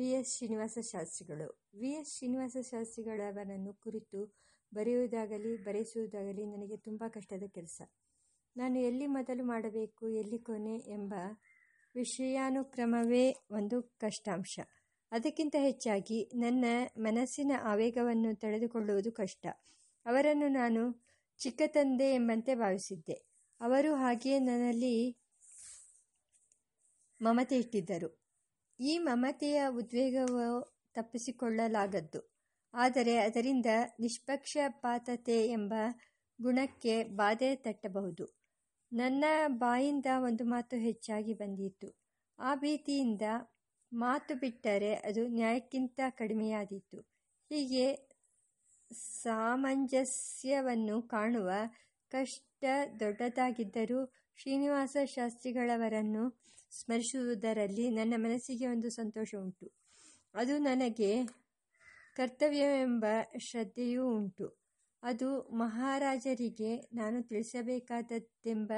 V S Srinivasa ಶಾಸ್ತ್ರಿಗಳು. V S Srinivasa ಶಾಸ್ತ್ರಿಗಳವರನ್ನು ಕುರಿತು ಬರೆಯುವುದಾಗಲಿ, ಬರೆಸುವುದಾಗಲಿ ನನಗೆ ತುಂಬ ಕಷ್ಟದ ಕೆಲಸ. ನಾನು ಎಲ್ಲಿ ಮೊದಲು ಮಾಡಬೇಕು, ಎಲ್ಲಿ ಕೊನೆ ಎಂಬ ವಿಷಯಾನುಕ್ರಮವೇ ಒಂದು ಕಷ್ಟಾಂಶ. ಅದಕ್ಕಿಂತ ಹೆಚ್ಚಾಗಿ ನನ್ನ ಮನಸ್ಸಿನ ಆವೇಗವನ್ನು ತಡೆದುಕೊಳ್ಳುವುದು ಕಷ್ಟ. ಅವರನ್ನು ನಾನು ಚಿಕ್ಕ ತಂದೆ ಎಂಬಂತೆ ಭಾವಿಸಿದ್ದೆ. ಅವರು ಹಾಗೆಯೇ ನನ್ನಲ್ಲಿ ಮಮತೆ ಇಟ್ಟಿದ್ದರು. ಈ ಮಮತೆಯ ಉದ್ವೇಗವು ತಪ್ಪಿಸಿಕೊಳ್ಳಲಾಗದ್ದು. ಆದರೆ ಅದರಿಂದ ನಿಷ್ಪಕ್ಷಪಾತತೆ ಎಂಬ ಗುಣಕ್ಕೆ ಬಾಧೆ ತಟ್ಟಬಹುದು. ನನ್ನ ಬಾಯಿಂದ ಒಂದು ಮಾತು ಹೆಚ್ಚಾಗಿ ಬಂದಿತ್ತು. ಆ ಭೀತಿಯಿಂದ ಮಾತು ಬಿಟ್ಟರೆ ಅದು ನ್ಯಾಯಕ್ಕಿಂತ ಕಡಿಮೆಯಾದೀತು. ಹೀಗೆ ಸಾಮಂಜಸ್ಯವನ್ನು ಕಾಣುವ ಕಷ್ಟ ದೊಡ್ಡದಾಗಿದ್ದರೂ ಶ್ರೀನಿವಾಸ ಶಾಸ್ತ್ರಿಗಳವರನ್ನು ಸ್ಮರಿಸುವುದರಲ್ಲಿ ನನ್ನ ಮನಸ್ಸಿಗೆ ಒಂದು ಸಂತೋಷ ಉಂಟು. ಅದು ನನಗೆ ಕರ್ತವ್ಯವೆಂಬ ಶ್ರದ್ಧೆಯೂ ಉಂಟು. ಅದು ಮಹಾರಾಜರಿಗೆ ನಾನು ತಿಳಿಸಬೇಕಾದದ್ದೆಂಬ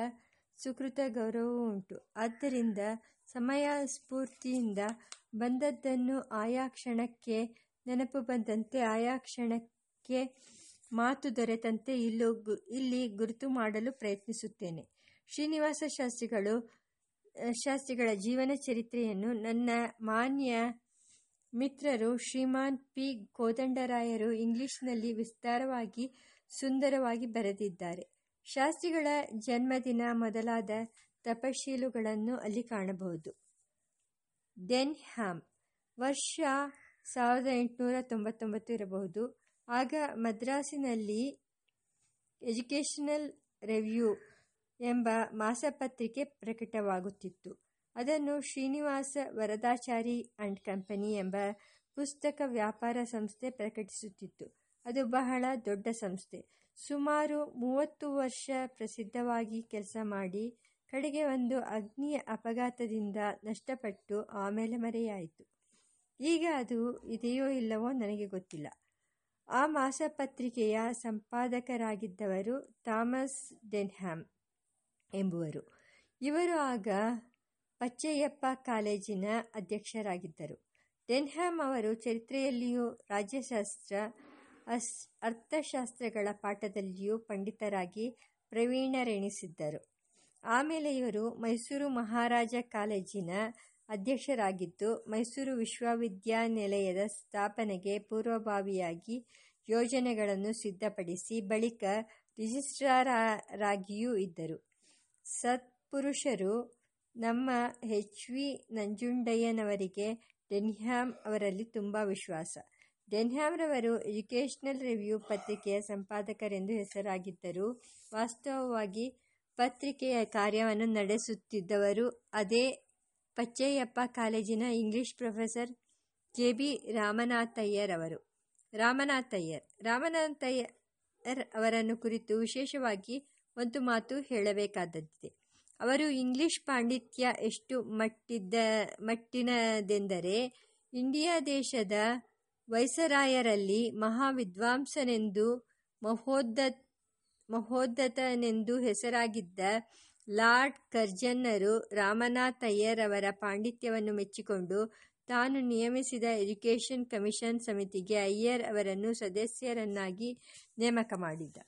ಸುಕೃತ ಗೌರವವೂ ಉಂಟು. ಆದ್ದರಿಂದ ಸಮಯ ಸ್ಫೂರ್ತಿಯಿಂದ ಬಂದದ್ದನ್ನು ಆಯಾ ಕ್ಷಣಕ್ಕೆ ನೆನಪು ಬಂದಂತೆ, ಆಯಾ ಕ್ಷಣಕ್ಕೆ ಮಾತು ದೊರೆತಂತೆ ಇಲ್ಲೂ ಇಲ್ಲಿ ಗುರುತು ಮಾಡಲು ಪ್ರಯತ್ನಿಸುತ್ತೇನೆ. ಶ್ರೀನಿವಾಸ ಶಾಸ್ತ್ರಿಗಳು ಶಾಸ್ತ್ರಿಗಳ ಜೀವನ ಚರಿತ್ರೆಯನ್ನು ನನ್ನ ಮಾನ್ಯ ಮಿತ್ರರು ಶ್ರೀಮಾನ್ ಪಿ. ಕೋದಂಡರಾಯರು ಇಂಗ್ಲಿಷ್ನಲ್ಲಿ ವಿಸ್ತಾರವಾಗಿ ಸುಂದರವಾಗಿ ಬರೆದಿದ್ದಾರೆ. ಶಾಸ್ತ್ರಿಗಳ ಜನ್ಮದಿನ ಮೊದಲಾದ ತಪಶೀಲುಗಳನ್ನು ಅಲ್ಲಿ ಕಾಣಬಹುದು. ಡೆನ್ ಹ್ಯಾಮ್ ವರ್ಷ ಸಾವಿರದ ಎಂಟುನೂರ ತೊಂಬತ್ತೊಂಬತ್ತು ಇರಬಹುದು. ಆಗ ಮದ್ರಾಸಿನಲ್ಲಿ ಎಜುಕೇಷನಲ್ ರಿವ್ಯೂ ಎಂಬ ಮಾಸಪತ್ರಿಕೆ ಪ್ರಕಟವಾಗುತ್ತಿತ್ತು. ಅದನ್ನು ಶ್ರೀನಿವಾಸ ವರದಾಚಾರಿ ಅಂಡ್ ಕಂಪನಿ ಎಂಬ ಪುಸ್ತಕ ವ್ಯಾಪಾರ ಸಂಸ್ಥೆ ಪ್ರಕಟಿಸುತ್ತಿತ್ತು. ಅದು ಬಹಳ ದೊಡ್ಡ ಸಂಸ್ಥೆ. ಸುಮಾರು ಮೂವತ್ತು ವರ್ಷ ಪ್ರಸಿದ್ಧವಾಗಿ ಕೆಲಸ ಮಾಡಿ, ಕಡೆಗೆ ಒಂದು ಅಗ್ನಿಯ ಅಪಘಾತದಿಂದ ನಷ್ಟಪಟ್ಟು ಆಮೇಲೆ ಮರೆಯಾಯಿತು. ಈಗ ಅದು ಇದೆಯೋ ಇಲ್ಲವೋ ನನಗೆ ಗೊತ್ತಿಲ್ಲ. ಆ ಮಾಸಪತ್ರಿಕೆಯ ಸಂಪಾದಕರಾಗಿದ್ದವರು ಥಾಮಸ್ ಡೆನ್ಹ್ಯಾಮ್. ಎಂಬುವರು. ಇವರು ಆಗ ಪಚ್ಚಯ್ಯಪ್ಪ ಕಾಲೇಜಿನ ಅಧ್ಯಕ್ಷರಾಗಿದ್ದರು. ಡೆನ್ಹ್ಯಾಮ್ ಅವರು ಚರಿತ್ರೆಯಲ್ಲಿಯೂ ರಾಜ್ಯಶಾಸ್ತ್ರ, ಅಸ್, ಅರ್ಥಶಾಸ್ತ್ರಗಳ ಪಾಠದಲ್ಲಿಯೂ ಪಂಡಿತರಾಗಿ ಪ್ರವೀಣರೆಣಿಸಿದ್ದರು ಆಮೇಲೆ ಇವರು ಮೈಸೂರು ಮಹಾರಾಜ ಕಾಲೇಜಿನ ಅಧ್ಯಕ್ಷರಾಗಿದ್ದು, ಮೈಸೂರು ವಿಶ್ವವಿದ್ಯಾನಿಲಯದ ಸ್ಥಾಪನೆಗೆ ಪೂರ್ವಭಾವಿಯಾಗಿ ಯೋಜನೆಗಳನ್ನು ಸಿದ್ಧಪಡಿಸಿ ಬಳಿಕ ರಿಜಿಸ್ಟ್ರಾರಾಗಿಯೂ ಇದ್ದರು. ಸತ್ಪುರುಷರು ನಮ್ಮ ಹೆಚ್ ವಿ ನಂಜುಂಡಯ್ಯನವರಿಗೆ ಡೆನ್ಹ್ಯಾಮ್ ಅವರಲ್ಲಿ ತುಂಬ ವಿಶ್ವಾಸ. ಡೆನ್ಹ್ಯಾಮ್ರವರು ಎಜುಕೇಷನಲ್ ರಿವ್ಯೂ ಪತ್ರಿಕೆಯ ಸಂಪಾದಕರೆಂದು ಹೆಸರಾಗಿದ್ದರು ವಾಸ್ತವವಾಗಿ ಪತ್ರಿಕೆಯ ಕಾರ್ಯವನ್ನು ನಡೆಸುತ್ತಿದ್ದವರು ಅದೇ ಪಚ್ಚಯ್ಯಪ್ಪ ಕಾಲೇಜಿನ English professor K B Ramanathaiyar ಅವರು ರಾಮನಾಥಯ್ಯರ್. ರಾಮನಾಥಯ್ಯರ್ ಅವರನ್ನು ಕುರಿತು ವಿಶೇಷವಾಗಿ ಒಂದು ಮಾತು ಹೇಳಬೇಕಾದದ್ದಿದೆ. ಅವರು ಇಂಗ್ಲಿಷ್ ಪಾಂಡಿತ್ಯ ಎಷ್ಟು ಮಟ್ಟಿದ್ದ, ಮಟ್ಟಿನದೆಂದರೆ, ಇಂಡಿಯಾ ದೇಶದ ವೈಸರಾಯರಲ್ಲಿ ಮಹಾವಿದ್ವಾಂಸನೆಂದು ಮಹೋದ್ದ ಮಹೋದ್ದತನೆಂದು ಹೆಸರಾಗಿದ್ದ ಲಾರ್ಡ್ ಕರ್ಜನ್ನರು ರಾಮನಾಥಯ್ಯರವರ ಪಾಂಡಿತ್ಯವನ್ನು ಮೆಚ್ಚಿಕೊಂಡು ತಾನು ನಿಯಮಿಸಿದ ಎಜುಕೇಷನ್ ಕಮಿಷನ್ ಸಮಿತಿಗೆ ಅಯ್ಯರ್ ಅವರನ್ನು ಸದಸ್ಯರನ್ನಾಗಿ ನೇಮಕ ಮಾಡಿದ್ದ.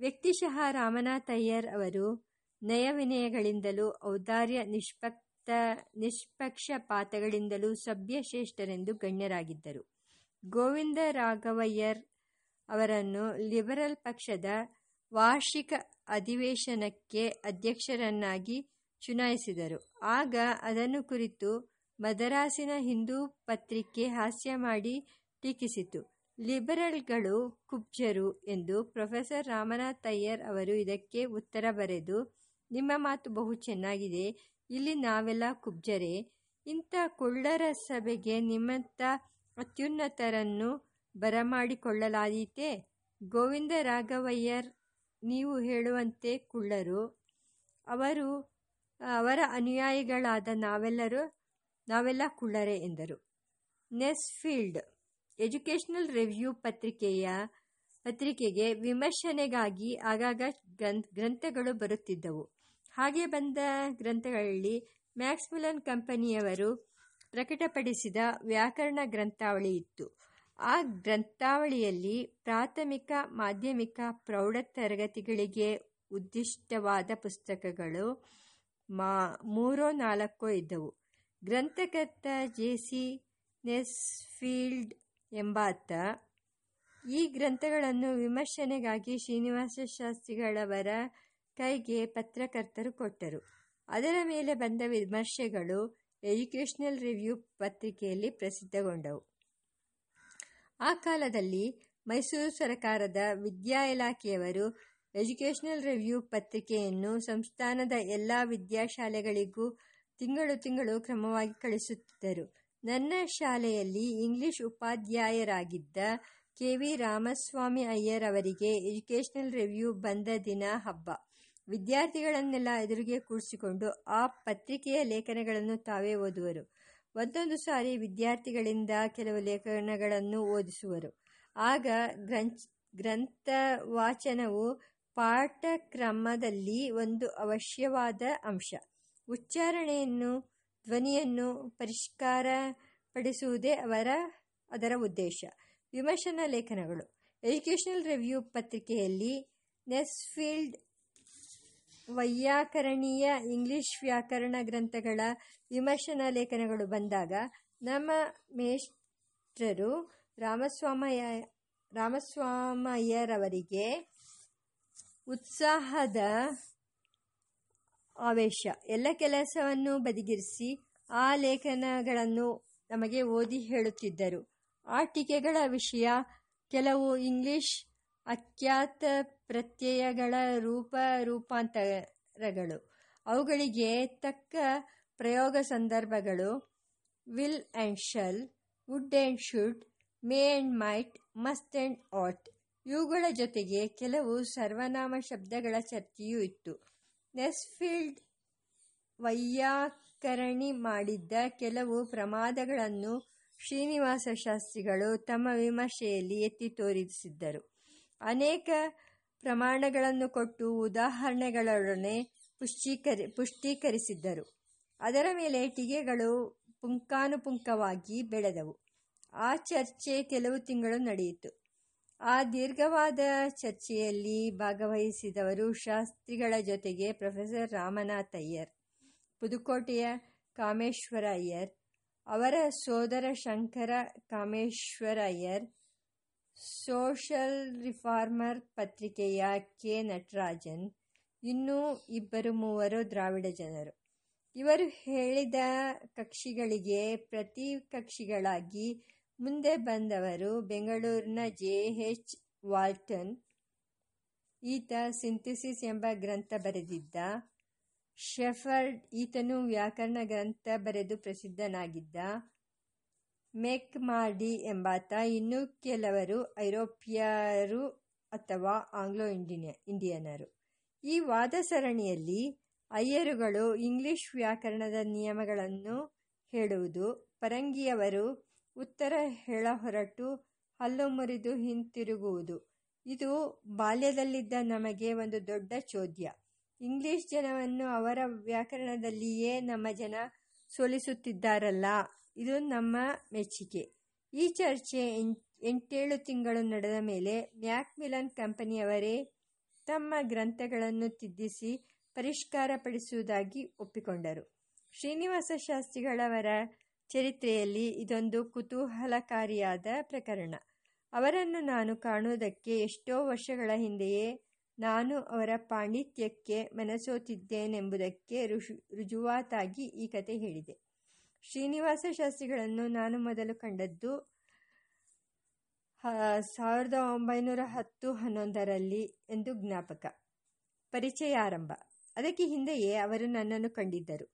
ವ್ಯಕ್ತಿಶಃ ರಾಮನಾಥಯ್ಯರ್ ಅವರು ನಯವಿನಯಗಳಿಂದಲೂ ಔದಾರ್ಯ ನಿಷ್ಪಕ್ತ, ನಿಷ್ಪಕ್ಷಪಾತಗಳಿಂದಲೂ ಸಭ್ಯಶ್ರೇಷ್ಠರೆಂದು ಗಣ್ಯರಾಗಿದ್ದರು. ಗೋವಿಂದ ರಾಘವಯ್ಯರ್ ಅವರನ್ನು ಲಿಬರಲ್ ಪಕ್ಷದ ವಾರ್ಷಿಕ ಅಧಿವೇಶನಕ್ಕೆ ಅಧ್ಯಕ್ಷರನ್ನಾಗಿ ಚುನಾಯಿಸಿದರು. ಆಗ ಅದನ್ನು ಕುರಿತು ಮದರಾಸಿನ ಹಿಂದೂ ಪತ್ರಿಕೆ ಹಾಸ್ಯ ಮಾಡಿ ಟೀಕಿಸಿತು. ಲಿಬರಲ್ಗಳು ಕುಬ್ಜರು ಎಂದು ಪ್ರೊಫೆಸರ್ ರಾಮನಾಥ್ ಅಯ್ಯರ್ ಅವರು ಇದಕ್ಕೆ ಉತ್ತರ ಬರೆದು, ನಿಮ್ಮ ಮಾತು ಬಹು ಚೆನ್ನಾಗಿದೆ, ಇಲ್ಲಿ ನಾವೆಲ್ಲ ಕುಬ್ಜರೇ. ಇಂಥ ಕುಳ್ಳರ ಸಭೆಗೆ ನಿಮ್ಮಂಥ ಅತ್ಯುನ್ನತರನ್ನು ಬರಮಾಡಿಕೊಳ್ಳಲಾದೀತೆ. ಗೋವಿಂದ ರಾಘವಯ್ಯರ್, ನೀವು ಹೇಳುವಂತೆ ಕುಳ್ಳರು. ಅವರು, ಅವರ ಅನುಯಾಯಿಗಳಾದ ನಾವೆಲ್ಲರೂ, ನಾವೆಲ್ಲ ಕುಳ್ಳರೆ ಎಂದರು. ನೆಸ್ಫೀಲ್ಡ್ ಎಜುಕೇಷನಲ್ ರಿವ್ಯೂ ಪತ್ರಿಕೆಯ, ಪತ್ರಿಕೆಗೆ ವಿಮರ್ಶನೆಗಾಗಿ ಆಗಾಗ ಗ್ರಂಥಗಳು ಬರುತ್ತಿದ್ದವು. ಹಾಗೆ ಬಂದ ಗ್ರಂಥಗಳಲ್ಲಿ ಮ್ಯಾಕ್ಸ್ಮಿಲನ್ ಕಂಪನಿಯವರು ಪ್ರಕಟಪಡಿಸಿದ ವ್ಯಾಕರಣ ಗ್ರಂಥಾವಳಿ ಇತ್ತು. ಆ ಗ್ರಂಥಾವಳಿಯಲ್ಲಿ ಪ್ರಾಥಮಿಕ, ಮಾಧ್ಯಮಿಕ ಪ್ರೌಢ ತರಗತಿಗಳಿಗೆ ಉದ್ದಿಷ್ಟವಾದ ಪುಸ್ತಕಗಳು ಮಾ, ಮೂರೋ, ನಾಲ್ಕೋ ಇದ್ದವು. ಗ್ರಂಥಕರ್ತ ಜೆ ಸಿ ನೆಸ್ಫೀಲ್ಡ್ ಎಂಬಾತ, ಈ ಗ್ರಂಥಗಳನ್ನು ವಿಮರ್ಶನೆಗಾಗಿ ಶ್ರೀನಿವಾಸ ಶಾಸ್ತ್ರಿಗಳವರ ಕೈಗೆ ಪತ್ರಕರ್ತರು ಕೊಟ್ಟರು. ಅದರ ಮೇಲೆ ಬಂದ ವಿಮರ್ಶೆಗಳು ಎಜುಕೇಷನಲ್ ರಿವ್ಯೂ ಪತ್ರಿಕೆಯಲ್ಲಿ ಪ್ರಸಿದ್ಧಗೊಂಡವು. ಆ ಕಾಲದಲ್ಲಿ ಮೈಸೂರು ಸರಕಾರದ ವಿದ್ಯಾ ಇಲಾಖೆಯವರು ಎಜುಕೇಷನಲ್ ರಿವ್ಯೂ ಪತ್ರಿಕೆಯನ್ನು ಸಂಸ್ಥಾನದ ಎಲ್ಲ ವಿದ್ಯಾಶಾಲೆಗಳಿಗೂ ತಿಂಗಳು ತಿಂಗಳು ಕ್ರಮವಾಗಿ ಕಳಿಸುತ್ತಿದ್ದರು. ನನ್ನ ಶಾಲೆಯಲ್ಲಿ ಇಂಗ್ಲಿಷ್ ಉಪಾಧ್ಯಾಯರಾಗಿದ್ದ ಕೆ ವಿ ರಾಮಸ್ವಾಮಿ ಅಯ್ಯರ್ ಅವರಿಗೆ ಎಜುಕೇಷನಲ್ ರಿವ್ಯೂ ಬಂದ ದಿನ ಹಬ್ಬ. ವಿದ್ಯಾರ್ಥಿಗಳನ್ನೆಲ್ಲ ಎದುರಿಗೆ ಕೂಡಿಸಿಕೊಂಡು ಆ ಪತ್ರಿಕೆಯ ಲೇಖನಗಳನ್ನು ತಾವೇ ಓದುವರು. ಒಂದೊಂದು ಸಾರಿ ವಿದ್ಯಾರ್ಥಿಗಳಿಂದ ಕೆಲವು ಲೇಖನಗಳನ್ನು ಓದಿಸುವರು. ಆಗ ಗ್ರಂಥ ಗ್ರಂಥ ವಾಚನವು ಪಾಠಕ್ರಮದಲ್ಲಿ ಒಂದು ಅವಶ್ಯವಾದ ಅಂಶ. ಉಚ್ಚಾರಣೆಯನ್ನು ಧ್ವನಿಯನ್ನು ಪರಿಷ್ಕಾರಪಡಿಸುವುದೇ ಅವರ, ಅದರ ಉದ್ದೇಶ. ವಿಮರ್ಶನ ಲೇಖನಗಳು. ಎಜುಕೇಷನಲ್ ರಿವ್ಯೂ ಪತ್ರಿಕೆಯಲ್ಲಿ ನೆಸ್ಫೀಲ್ಡ್ ವೈಯಾಕರಣೀಯ ಇಂಗ್ಲಿಷ್ ವ್ಯಾಕರಣ ಗ್ರಂಥಗಳ ವಿಮರ್ಶನ ಲೇಖನಗಳು ಬಂದಾಗ ನಮ್ಮ ಮೇಷ್ಟ್ರರು ರಾಮಸ್ವಾಮಯ್ಯ ರಾಮಸ್ವಾಮಯ್ಯರವರಿಗೆ ಉತ್ಸಾಹದ ಆವೇಶ. ಎಲ್ಲ ಕೆಲಸವನ್ನು ಬದಿಗಿರಿಸಿ ಆ ಲೇಖನಗಳನ್ನು ನಮಗೆ ಓದಿ ಹೇಳುತ್ತಿದ್ದರು. ಆ ಟೀಕೆಗಳ ವಿಷಯ ಕೆಲವು ಇಂಗ್ಲಿಷ್ ಅಖ್ಯಾತ ಪ್ರತ್ಯಯಗಳ ರೂಪ ರೂಪಾಂತರಗಳು. ಅವುಗಳಿಗೆ ತಕ್ಕ ಪ್ರಯೋಗ ಸಂದರ್ಭಗಳು will and shall, would and should, may and might must and ought. ಇವುಗಳ ಜೊತೆಗೆ ಕೆಲವು ಸರ್ವನಾಮ ಶಬ್ದಗಳ ಚರ್ಚೆಯೂ ಇತ್ತು. ನೆಸ್ಫೀಲ್ಡ್ ವೈಯಾಕರಣಿ ಮಾಡಿದ್ದ ಕೆಲವು ಪ್ರಮಾದಗಳನ್ನು ಶ್ರೀನಿವಾಸ ಶಾಸ್ತ್ರಿಗಳು ತಮ್ಮ ವಿಮರ್ಶೆಯಲ್ಲಿ ಎತ್ತಿ ತೋರಿಸಿದ್ದರು. ಅನೇಕ ಪ್ರಮಾಣಗಳನ್ನು ಕೊಟ್ಟು ಉದಾಹರಣೆಗಳೊಡನೆ ಪುಷ್ಟೀಕರಿ, ಪುಷ್ಟೀಕರಿಸಿದ್ದರು. ಅದರ ಮೇಲೆ ಟೀಕೆಗಳು ಪುಂಖಾನುಪುಂಖವಾಗಿ ಬೆಳೆದವು. ಆ ಚರ್ಚೆ ಕೆಲವು ತಿಂಗಳು ನಡೆಯಿತು. ಆ ದೀರ್ಘವಾದ ಚರ್ಚೆಯಲ್ಲಿ ಭಾಗವಹಿಸಿದವರು ಶಾಸ್ತ್ರಿಗಳ ಜೊತೆಗೆ ಪ್ರೊಫೆಸರ್ ರಾಮನಾಥಯ್ಯರ್ ಪುದುಕೋಟೆಯ ಕಾಮೇಶ್ವರ ಅಯ್ಯರ್, ಅವರ ಸೋದರ ಶಂಕರ ಕಾಮೇಶ್ವರ ಅಯ್ಯರ್, ಸೋಷಲ್ ರಿಫಾರ್ಮರ್ ಪತ್ರಿಕೆಯ ಕೆ. ನಟರಾಜನ್, ಇನ್ನೂ ಇಬ್ಬರು ಮೂವರು ದ್ರಾವಿಡ ಜನರು. ಇವರು ಹೇಳಿದ ಕಕ್ಷಿಗಳಿಗೆ ಪ್ರತಿ ಕಕ್ಷಿಗಳಾಗಿ ಮುಂದೆ ಬಂದವರು ಬೆಂಗಳೂರಿನ ಜೆ ಎಚ್ ವಾಲ್ಟನ್. ಈತ ಸಿಂಥಿಸಿಸ್ ಎಂಬ ಗ್ರಂಥ ಬರೆದಿದ್ದ. ಶೆಫರ್ಡ್ ಈತನು ವ್ಯಾಕರಣ ಗ್ರಂಥ ಬರೆದು ಪ್ರಸಿದ್ಧನಾಗಿದ್ದ. ಮೆಕ್ ಮಾರ್ಡಿ ಎಂಬಾತ ಇನ್ನೂ ಕೆಲವರು ಐರೋಪ್ಯರು ಅಥವಾ ಆಂಗ್ಲೋ ಇಂಡಿಯ ಇಂಡಿಯನರು. ಈ ವಾದ ಸರಣಿಯಲ್ಲಿ ಅಯ್ಯರುಗಳು ಇಂಗ್ಲಿಷ್ ವ್ಯಾಕರಣದ ನಿಯಮಗಳನ್ನು ಹೇಳುವುದು, ಪರಂಗಿಯವರು ಉತ್ತರ ಹೇಳಹೊರಟು ಹಲ್ಲು ಮುರಿದು ಹಿಂತಿರುಗುವುದು. ಇದು ಬಾಲ್ಯದಲ್ಲಿದ್ದ ನಮಗೆ ಒಂದು ದೊಡ್ಡ ಚೋದ್ಯ. ಇಂಗ್ಲಿಷ್ ಜನವನ್ನು ಅವರ ವ್ಯಾಕರಣದಲ್ಲಿಯೇ ನಮ್ಮ ಜನ ಸೋಲಿಸುತ್ತಿದ್ದಾರಲ್ಲ, ಇದು ನಮ್ಮ ಮೆಚ್ಚುಗೆ. ಈ ಚರ್ಚೆ ಎಂಟೇಳು ತಿಂಗಳು ನಡೆದ ಮೇಲೆ ಮ್ಯಾಕ್ಮಿಲನ್ ಕಂಪನಿಯವರೇ ತಮ್ಮ ಗ್ರಂಥಗಳನ್ನು ತಿದ್ದಿಸಿ ಪರಿಷ್ಕಾರಪಡಿಸುವುದಾಗಿ ಒಪ್ಪಿಕೊಂಡರು. ಶ್ರೀನಿವಾಸ ಶಾಸ್ತ್ರಿಗಳವರ ಚರಿತ್ರೆಯಲ್ಲಿ ಇದೊಂದು ಕುತೂಹಲಕಾರಿಯಾದ ಪ್ರಕರಣ. ಅವರನ್ನು ನಾನು ಕಾಣುವುದಕ್ಕೆ ಎಷ್ಟೋ ವರ್ಷಗಳ ಹಿಂದೆಯೇ ನಾನು ಅವರ ಪಾಂಡಿತ್ಯಕ್ಕೆ ಮನಸೋತಿದ್ದೇನೆಂಬುದಕ್ಕೆ ರುಜು, ರುಜುವಾತಾಗಿ ಈ ಕತೆ ಹೇಳಿದೆ. ಶ್ರೀನಿವಾಸ ಶಾಸ್ತ್ರಿಗಳನ್ನು ನಾನು ಮೊದಲು ಕಂಡದ್ದು ಸಾವಿರದ ಒಂಬೈನೂರ ಹತ್ತು ಹನ್ನೊಂದರಲ್ಲಿ ಎಂದು ಜ್ಞಾಪಕ. ಪರಿಚಯ ಆರಂಭ ಅದಕ್ಕೆ ಹಿಂದೆಯೇ ಅವರು ನನ್ನನ್ನು ಕಂಡಿದ್ದರು.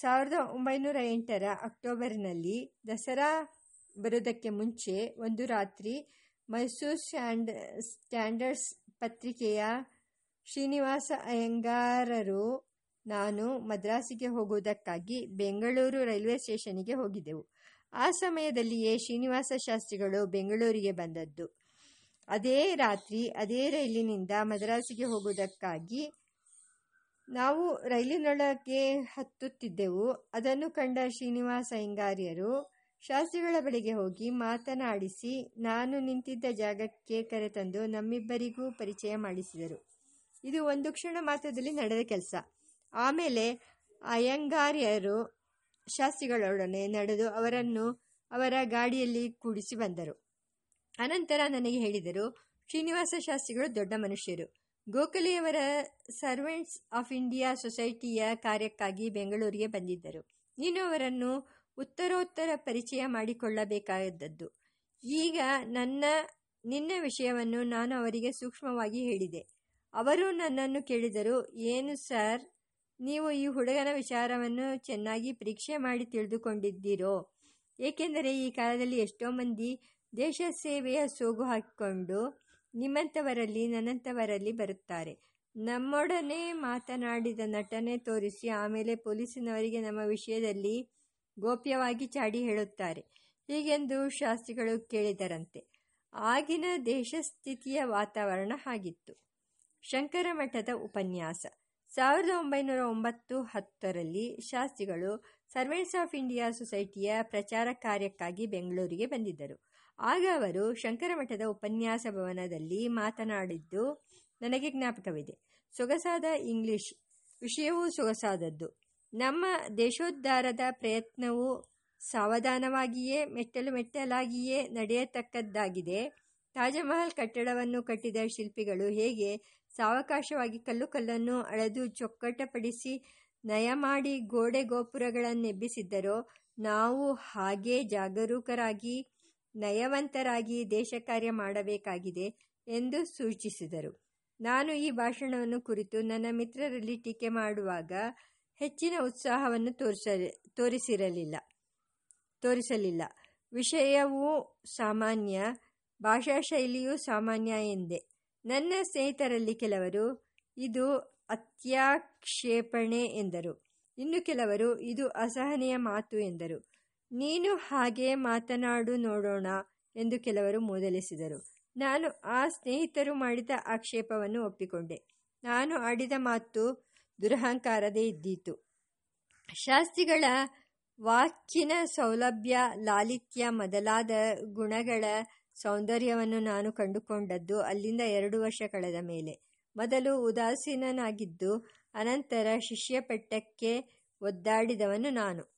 ಸಾವಿರದ ಒಂಬೈನೂರ ಎಂಟರ ಅಕ್ಟೋಬರ್ನಲ್ಲಿ ದಸರಾ ಬರುವುದಕ್ಕೆ ಮುಂಚೆ ಒಂದು ರಾತ್ರಿ ಮೈಸೂರು ಸ್ಟ್ಯಾಂಡ್ ಸ್ಟ್ಯಾಂಡರ್ಡ್ಸ್ ಪತ್ರಿಕೆಯ ಶ್ರೀನಿವಾಸ ಅಯ್ಯಂಗಾರರು ನಾನು ಮದ್ರಾಸಿಗೆ ಹೋಗುವುದಕ್ಕಾಗಿ ಬೆಂಗಳೂರು ರೈಲ್ವೆ ಸ್ಟೇಷನಿಗೆ ಹೋಗಿದ್ದೆವು. ಆ ಸಮಯದಲ್ಲಿಯೇ ಶ್ರೀನಿವಾಸ ಶಾಸ್ತ್ರಿಗಳು ಬೆಂಗಳೂರಿಗೆ ಬಂದದ್ದು. ಅದೇ ರಾತ್ರಿ, ಅದೇ ರೈಲಿನಿಂದ ಮದ್ರಾಸಿಗೆ ಹೋಗುವುದಕ್ಕಾಗಿ ನಾವು ರೈಲಿನೊಳಗೆ ಹತ್ತುತ್ತಿದ್ದೆವು. ಅದನ್ನು ಕಂಡ ಶ್ರೀನಿವಾಸ ಹಿಂಗಾರ್ಯರು ಶಾಸ್ತ್ರಿಗಳ ಬಳಿಗೆ ಹೋಗಿ ಮಾತನಾಡಿಸಿ, ನಾನು ನಿಂತಿದ್ದ ಜಾಗಕ್ಕೆ ಕರೆತಂದು ನಮ್ಮಿಬ್ಬರಿಗೂ ಪರಿಚಯ ಮಾಡಿಸಿದರು. ಇದು ಒಂದು ಕ್ಷಣ ಮಾತ್ರದಲ್ಲಿ ನಡೆದ ಕೆಲಸ. ಆಮೇಲೆ ಅಯ್ಯಂಗಾರ್ಯರು ಶಾಸ್ತ್ರಿಗಳೊಡನೆ ನಡೆದು ಅವರನ್ನು ಅವರ ಗಾಡಿಯಲ್ಲಿ ಕೂಡಿಸಿ ಬಂದರು. ಅನಂತರ ನನಗೆ ಹೇಳಿದರು, ಶ್ರೀನಿವಾಸ ಶಾಸ್ತ್ರಿಗಳು ದೊಡ್ಡ ಮನುಷ್ಯರು. ಗೋಖಲೆಯವರ ಸರ್ವೆಂಟ್ಸ್ ಆಫ್ ಇಂಡಿಯಾ ಸೊಸೈಟಿಯ ಕಾರ್ಯಕ್ಕಾಗಿ ಬೆಂಗಳೂರಿಗೆ ಬಂದಿದ್ದರು. ನೀನು ಅವರನ್ನು ಉತ್ತರೋತ್ತರ ಪರಿಚಯ ಮಾಡಿಕೊಳ್ಳಬೇಕಾದದ್ದು. ಈಗ ನನ್ನ, ನಿನ್ನ ವಿಷಯವನ್ನು ನಾನು ಅವರಿಗೆ ಸೂಕ್ಷ್ಮವಾಗಿ ಹೇಳಿದೆ. ಅವರು ನನ್ನನ್ನು ಕೇಳಿದರು, ಏನು ಸರ್, ನೀವು ಈ ಹುಡುಗನ ವಿಚಾರವನ್ನು ಚೆನ್ನಾಗಿ ಪರೀಕ್ಷೆ ಮಾಡಿ ತಿಳಿದುಕೊಂಡಿದ್ದೀರೋ? ಏಕೆಂದರೆ ಈ ಕಾಲದಲ್ಲಿ ಎಷ್ಟೋ ಮಂದಿ ದೇಶ ಸೇವೆಯ ಸೋಗು ಹಾಕಿಕೊಂಡು ನಿಮ್ಮಂಥವರಲ್ಲಿ ನನ್ನಂಥವರಲ್ಲಿ ಬರುತ್ತಾರೆ. ನಮ್ಮೊಡನೆ ಮಾತನಾಡಿದ ನಟನೆ ತೋರಿಸಿ ಆಮೇಲೆ ಪೊಲೀಸಿನವರಿಗೆ ನಮ್ಮ ವಿಷಯದಲ್ಲಿ ಗೋಪ್ಯವಾಗಿ ಚಾಡಿ ಹೇಳುತ್ತಾರೆ. ಹೀಗೆಂದು ಶಾಸ್ತ್ರಿಗಳು ಕೇಳಿದರಂತೆ. ಆಗಿನ ದೇಶಸ್ಥಿತಿಯ ವಾತಾವರಣ ಹಾಗಿತ್ತು. ಶಂಕರ ಮಠದ ಉಪನ್ಯಾಸ. ಸಾವಿರದ ಒಂಬೈನೂರ ಒಂಬತ್ತು ಹತ್ತರಲ್ಲಿ ಶಾಸ್ತ್ರಿಗಳು ಸರ್ವೆಂಟ್ಸ್ ಆಫ್ ಇಂಡಿಯಾ ಸೊಸೈಟಿಯ ಪ್ರಚಾರ ಕಾರ್ಯಕ್ಕಾಗಿ ಬೆಂಗಳೂರಿಗೆ ಬಂದಿದ್ದರು. ಆಗ ಅವರು ಶಂಕರಮಠದ ಉಪನ್ಯಾಸ ಭವನದಲ್ಲಿ ಮಾತನಾಡಿದ್ದು, ನನಗೆ ಜ್ಞಾಪಕವಿದೆ. ಸೊಗಸಾದ ಇಂಗ್ಲಿಷ್, ವಿಷಯವೂ ಸೊಗಸಾದದ್ದು. ನಮ್ಮ ದೇಶೋದ್ಧಾರದ ಪ್ರಯತ್ನವು ಸಾವಧಾನವಾಗಿಯೇ, ಮೆಟ್ಟಲು ಮೆಟ್ಟಲಾಗಿಯೇ ನಡೆಯತಕ್ಕದ್ದಾಗಿದೆ. ತಾಜಮಹಲ್ ಕಟ್ಟಡವನ್ನು ಕಟ್ಟಿದ ಶಿಲ್ಪಿಗಳು ಹೇಗೆ ಸಾವಕಾಶವಾಗಿ ಕಲ್ಲು ಕಲ್ಲನ್ನು ಅಳೆದು ಚೊಕ್ಕಟಪಡಿಸಿ ನಯ ಮಾಡಿ ಗೋಡೆ ಗೋಪುರಗಳನ್ನೆಬ್ಬಿಸಿದ್ದರೋ, ನಾವು ಹಾಗೇ ಜಾಗರೂಕರಾಗಿ ನಯವಂತರಾಗಿ ದೇಶ ಕಾರ್ಯ ಮಾಡಬೇಕಾಗಿದೆ ಎಂದು ಸೂಚಿಸಿದರು. ನಾನು ಈ ಭಾಷಣವನ್ನು ಕುರಿತು ನನ್ನ ಮಿತ್ರರಲ್ಲಿ ಟೀಕೆ ಮಾಡುವಾಗ ಹೆಚ್ಚಿನ ಉತ್ಸಾಹವನ್ನು ತೋರಿಸ ತೋರಿಸಿರಲಿಲ್ಲ. ತೋರಿಸಲಿಲ್ಲ. ವಿಷಯವೂ ಸಾಮಾನ್ಯ ಭಾಷಾ ಶೈಲಿಯೂ ಸಾಮಾನ್ಯ ಎಂದೆ. ನನ್ನ ಸ್ನೇಹಿತರಲ್ಲಿ ಕೆಲವರು, ಇದು ಅತ್ಯಾಕ್ಷೇಪಣೆ ಎಂದರು. ಇನ್ನು ಕೆಲವರು, ಇದು ಅಸಹನೆಯ ಮಾತು ಎಂದರು. ನೀನು ಹಾಗೆ ಮಾತನಾಡು ನೋಡೋಣ ಎಂದು ಕೆಲವರು ಮೂದಲಿಸಿದರು. ನಾನು ಆ ಸ್ನೇಹಿತರು ಮಾಡಿದ ಆಕ್ಷೇಪವನ್ನು ಒಪ್ಪಿಕೊಂಡೆ. ನಾನು ಆಡಿದ ಮಾತು ದುರಹಂಕಾರದೇ ಇದ್ದೀತು. ಶಾಸ್ತ್ರಿಗಳ ವಾಕ್ಯನ ಸೌಲಭ್ಯ, ಲಾಲಿತ್ಯ ಮೊದಲಾದ ಗುಣಗಳ ಸೌಂದರ್ಯವನ್ನು ನಾನು ಕಂಡುಕೊಂಡದ್ದು ಅಲ್ಲಿಂದ ಎರಡು ವರ್ಷ ಕಳೆದ ಮೇಲೆ. ಮೊದಲು ಉದಾಸೀನನಾಗಿದ್ದು, ಅನಂತರ ಶಿಷ್ಯಪಟ್ಟಕ್ಕೆ ಒದ್ದಾಡಿದವನು ನಾನು.